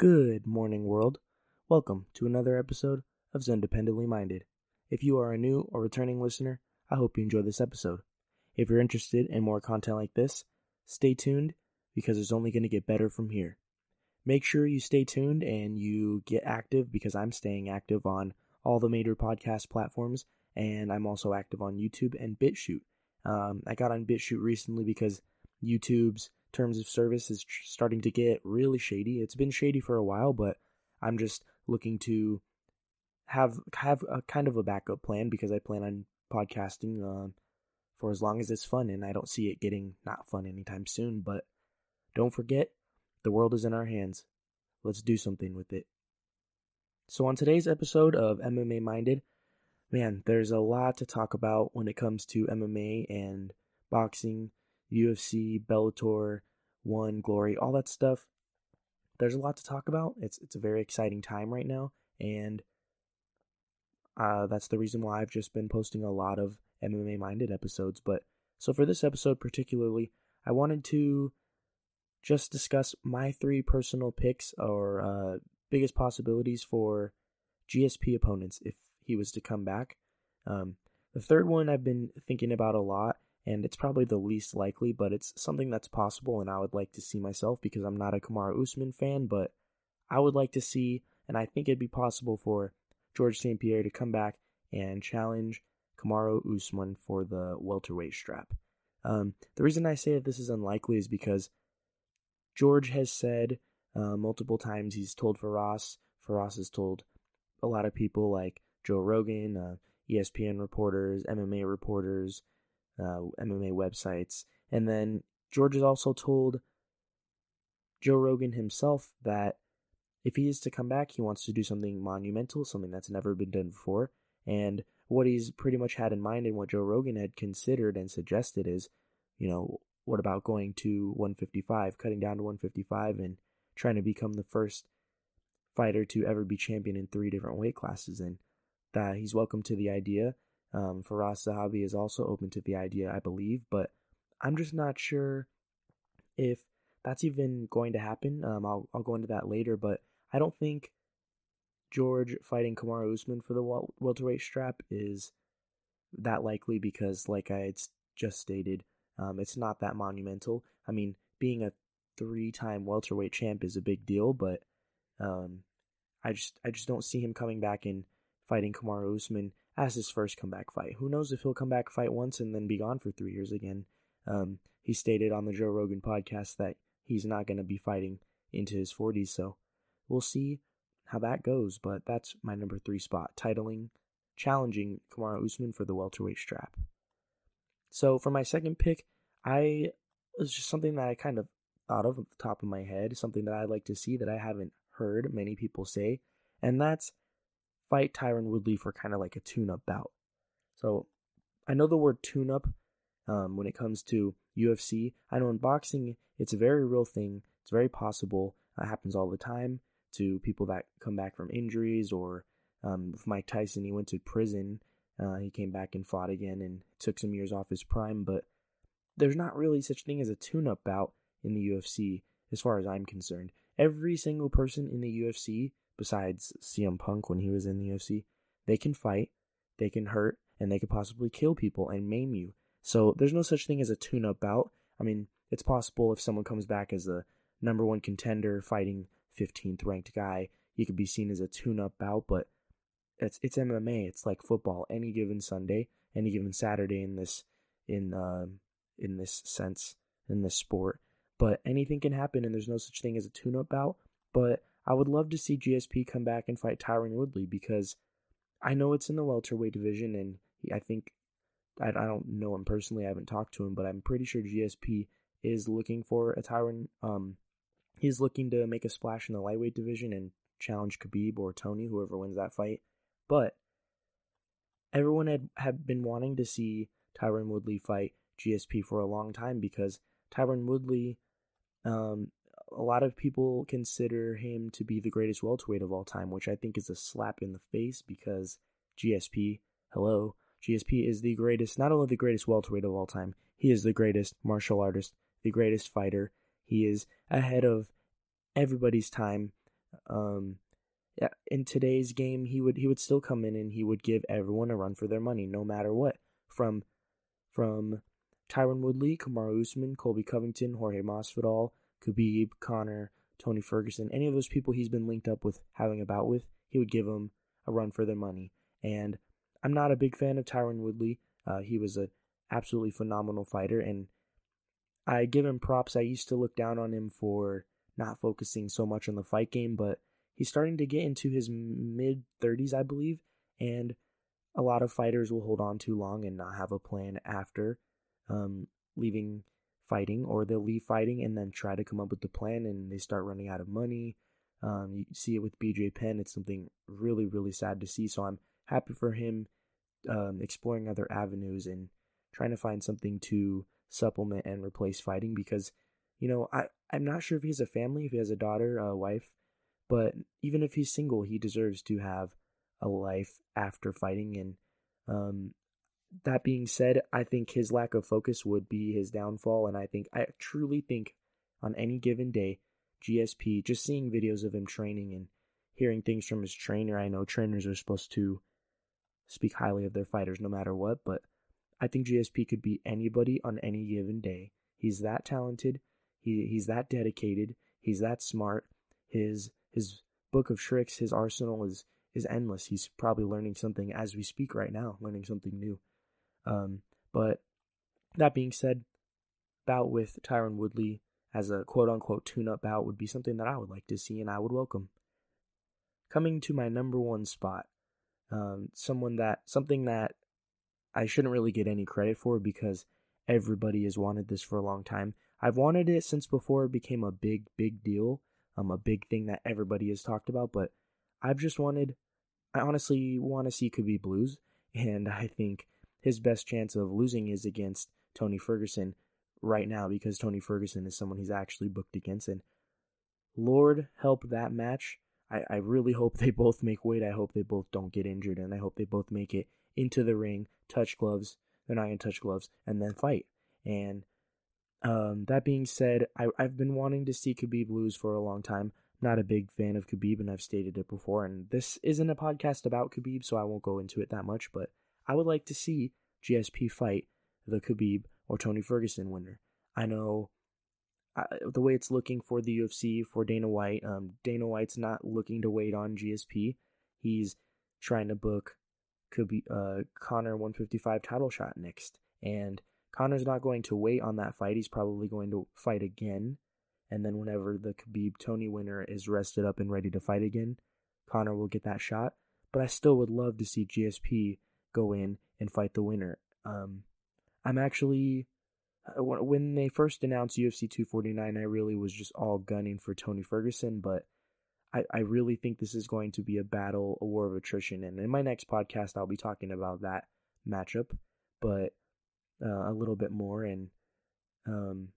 Good morning, world. Welcome to another episode of Zendependently Minded. If you are a new or returning listener, I hope you enjoy this episode. If you're interested in more content like this, stay tuned because it's only going to get better from here. Make sure you stay tuned and you get active because I'm staying active on all the major podcast platforms and I'm also active on YouTube and BitChute. Um, I got on BitChute recently because YouTube's terms of service is tr- starting to get really shady. It's been shady for a while, but I'm just looking to have have a kind of a backup plan because I plan on podcasting uh, for as long as it's fun, and I don't see it getting not fun anytime soon. But don't forget, the world is in our hands. Let's do something with it. So on today's episode of MMA Minded, man, there's a lot to talk about when it comes to MMA and boxing UFC, Bellator, One, Glory, all that stuff. There's a lot to talk about. It's it's a very exciting time right now, and uh, that's the reason why I've just been posting a lot of MMA minded episodes. But so for this episode particularly, I wanted to just discuss my three personal picks or uh, biggest possibilities for GSP opponents if he was to come back. Um, the third one I've been thinking about a lot, and it's probably the least likely, but it's something that's possible, and I would like to see myself because I'm not a Kamaru Usman fan, but I would like to see, and I think it'd be possible for George St. Pierre to come back and challenge Kamaru Usman for the welterweight strap. Um, the reason I say that this is unlikely is because George has said uh, multiple times he's told Firas, Firas has told a lot of people like Joe Rogan, uh, ESPN reporters, MMA reporters, uh, MMA websites. And then George has also told Joe Rogan himself that if he is to come back, he wants to do something monumental, something that's never been done before. And what he's pretty much had in mind and what Joe Rogan had considered and suggested is, you know, what about going to 155, cutting down to 155 and trying to become the first fighter to ever be champion in three different weight classes? And that he's welcome to the idea. Um, Firas Zahabi is also open to the idea, I believe, but I'm just not sure if that's even going to happen. Um, I'll I'll go into that later, but I don't think George fighting Kamaru Usman for the welterweight strap is that likely because, like I just stated, um, it's not that monumental. I mean, being a three-time welterweight champ is a big deal, but um, I just I just don't see him coming back and fighting Kamaru Usman as his first comeback fight. Who knows if he'll come back fight once and then be gone for three years again. Um, he stated on the Joe Rogan podcast that he's not going to be fighting into his 40s, so we'll see how that goes. But that's my number three spot, titling, challenging Kamaru Usman for the welterweight strap. So for my second pick, I was just something that I kind of thought of at the top of my head, something that I'd like to see that I haven't heard many people say, and that's fight Tyron Woodley for kind of like a tune up bout. So I know the word tune up um, when it comes to UFC. I know in boxing, it's a very real thing. It's very possible. It happens all the time to people that come back from injuries or um, with Mike Tyson, he went to prison. Uh, he came back and fought again and took some years off his prime. But there's not really such thing as a tune up bout in the UFC as far as I'm concerned. Every single person in the UFC besides CM Punk when he was in the UFC, they can fight, they can hurt, and they could possibly kill people and maim you. So there's no such thing as a tune up bout. I mean, it's possible if someone comes back as a number one contender fighting 15th ranked guy, he could be seen as a tune up bout, but it's it's MMA. It's like football. Any given Sunday, any given Saturday in this in uh, in this sense in this sport. But anything can happen, and there's no such thing as a tune up bout. But I would love to see GSP come back and fight Tyron Woodley because I know it's in the welterweight division, and he, I think I, I don't know him personally. I haven't talked to him, but I'm pretty sure GSP is looking for a Tyron. Um, he's looking to make a splash in the lightweight division and challenge Khabib or Tony, whoever wins that fight. But everyone had, had been wanting to see Tyron Woodley fight GSP for a long time because Tyron Woodley um, a lot of people consider him to be the greatest welterweight of all time, which I think is a slap in the face because GSP, hello, GSP is the greatest, not only the greatest welterweight of all time, he is the greatest martial artist, the greatest fighter. He is ahead of everybody's time. um, in today's game, he would he would still come in and he would give everyone a run for their money, no matter what. From from Tyron Woodley, Kamaru Usman, Colby Covington, Jorge Masvidal, Khabib, Conor, Tony Ferguson, any of those people he's been linked up with having a bout with, he would give them a run for their money. And I'm not a big fan of Tyron Woodley. Uh, he was an absolutely phenomenal fighter, and I give him props. I used to look down on him for not focusing so much on the fight game, but he's starting to get into his mid 30s, I believe, and a lot of fighters will hold on too long and not have a plan after um, leaving fighting, or they'll leave fighting and then try to come up with the plan and they start running out of money. Um, you see it with BJ Penn. It's something really, really sad to see. So I'm happy for him um, exploring other avenues and trying to find something to supplement and replace fighting because, you know, I, I'm not sure if he has a family, if he has a daughter, a wife, but even if he's single, he deserves to have a life after fighting. And um, that being said, I think his lack of focus would be his downfall. And I think, I truly think on any given day, GSP, just seeing videos of him training and hearing things from his trainer, I know trainers are supposed to speak highly of their fighters no matter what, but I think GSP could beat anybody on any given day. He's that talented. He he's that dedicated. He's that smart. His his book of tricks, his arsenal is is endless. He's probably learning something as we speak right now, learning something new. Um, but that being said, bout with Tyron Woodley as a quote unquote tune up bout would be something that I would like to see and I would welcome. Coming to my number one spot, um, someone that something that I shouldn't really get any credit for because everybody has wanted this for a long time. I've wanted it since before it became a big, big deal, um, a big thing that everybody has talked about. But I've just wanted, I honestly want to see Khabib lose, and I think his best chance of losing is against Tony Ferguson right now because Tony Ferguson is someone he's actually booked against, and Lord help that match. I, I really hope they both make weight. I hope they both don't get injured, and I hope they both make it into the ring, touch gloves. They're not gonna touch gloves, and then fight. And um, that being said, I, I've been wanting to see Khabib lose for a long time. Not a big fan of Khabib, and I've stated it before. And this isn't a podcast about Khabib, so I won't go into it that much. But I would like to see GSP fight the Khabib or Tony Ferguson winner. I know uh, the way it's looking for the UFC for Dana White. Um, Dana White's not looking to wait on GSP. He's trying to book be uh, Conor 155 title shot next. And Conor's not going to wait on that fight. He's probably going to fight again. And then whenever the Khabib Tony winner is rested up and ready to fight again, Connor will get that shot. But I still would love to see GSP go in and fight the winner. Um, I'm actually uh, when they first announced UFC 249, I really was just all gunning for Tony Ferguson, but I, I really think this is going to be a battle, a war of attrition. And in my next podcast, I'll be talking about that matchup, but uh, a little bit more. And um,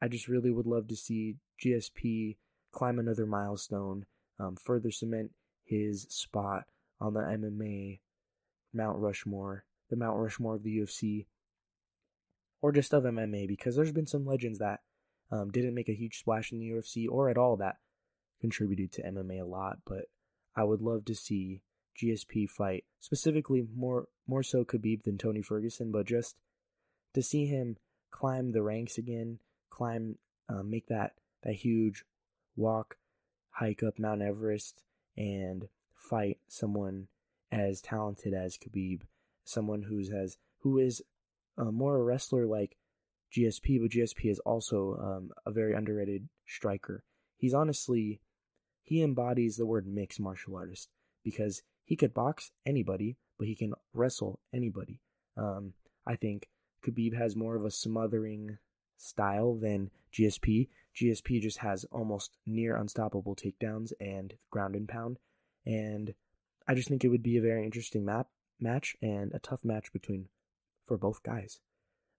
I just really would love to see GSP climb another milestone, um, further cement his spot on the MMA Mount Rushmore, the Mount Rushmore of the UFC, or just of MMA, because there's been some legends that um, didn't make a huge splash in the UFC or at all that contributed to MMA a lot, but I would love to see GSP fight, specifically more more so Khabib than Tony Ferguson, but just to see him climb the ranks again, climb, uh, make that that huge walk, hike up Mount Everest, and fight someone as talented as Khabib, someone who's has who is uh, more a wrestler like GSP, but GSP is also um, a very underrated striker. He's honestly he embodies the word mixed martial artist because he could box anybody, but he can wrestle anybody. Um, I think Khabib has more of a smothering style than GSP. GSP just has almost near unstoppable takedowns and ground and pound. And I just think it would be a very interesting map match and a tough match between for both guys.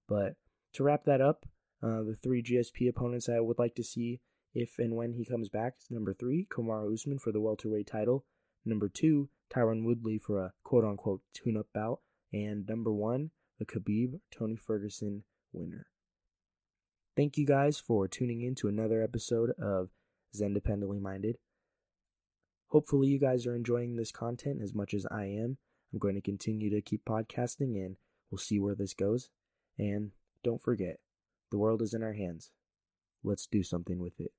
But to wrap that up, uh, the three GSP opponents I would like to see if and when he comes back. Number three, Kamaru Usman for the welterweight title. Number two, Tyron Woodley for a quote unquote tune up bout. And number one, the Khabib Tony Ferguson winner. Thank you guys for tuning in to another episode of Zen Dependently Minded. Hopefully, you guys are enjoying this content as much as I am. I'm going to continue to keep podcasting and we'll see where this goes. And don't forget, the world is in our hands. Let's do something with it.